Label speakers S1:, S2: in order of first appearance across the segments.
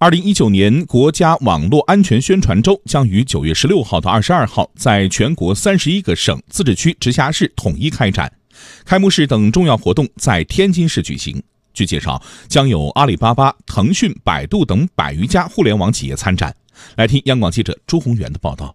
S1: 二零一九年国家网络安全宣传周将于九月十六号到二十二号在全国三十一个省、自治区、直辖市统一开展，开幕式等重要活动在天津市举行。据介绍，将有阿里巴巴、腾讯、百度等百余家互联网企业参展。来听央广记者朱宏元的报道。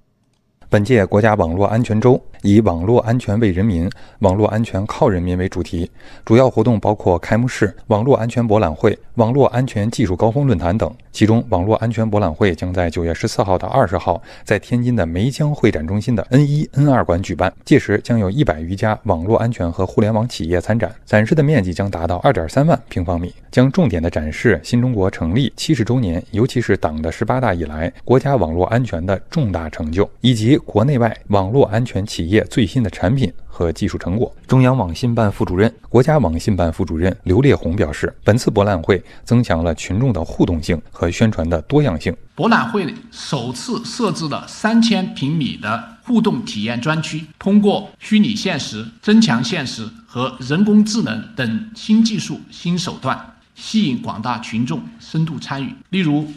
S2: 本届国家网络安全周以“网络安全为人民，网络安全靠人民”为主题，主要活动包括开幕式、网络安全博览会、网络安全技术高峰论坛等。其中，网络安全博览会将在九月十四号到二十号在天津的梅江会展中心的 N 一 N 二馆举办，届时将有一百余家网络安全和互联网企业参展，展示的面积将达到二点三万平方米，将重点的展示新中国成立七十周年，尤其是党的十八大以来国家网络安全的重大成就，以及国内外网络安全企业最新的产品和技术成果。中央网信办副主任、国家网信办副主任刘烈宏表示，本次博览会增强了群众的互动性和和宣传的多样性。
S3: 博览会首次设置了三千平米的互动体验专区，通过虚拟现实、增强现实和人工智能等新技术新手段，吸引广大群众深度参与。例如，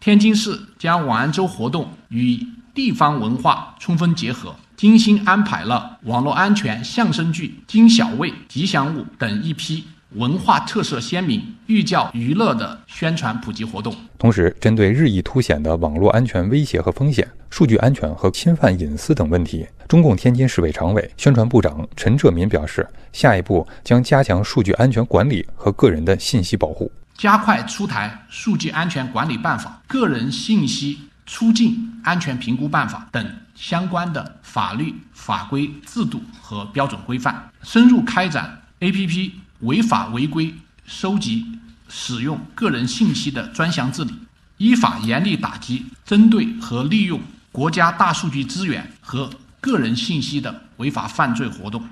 S3: 天津市将网安周活动与地方文化充分结合，精心安排了网络安全相声剧、金小卫、吉祥物等一批文化特色鲜明、寓教于乐的宣传普及活动。
S2: 同时，针对日益凸显的网络安全威胁和风险、数据安全和侵犯隐私等问题，中共天津市委常委、宣传部长陈哲民表示，下一步将加强数据安全管理和个人的信息保护，
S3: 加快出台《数据安全管理办法》、个人信息。出境安全评估办法等相关的法律法规制度和标准规范，深入开展 APP 违法违规收集、使用个人信息的专项治理，依法严厉打击针对和利用国家大数据资源和个人信息的违法犯罪活动。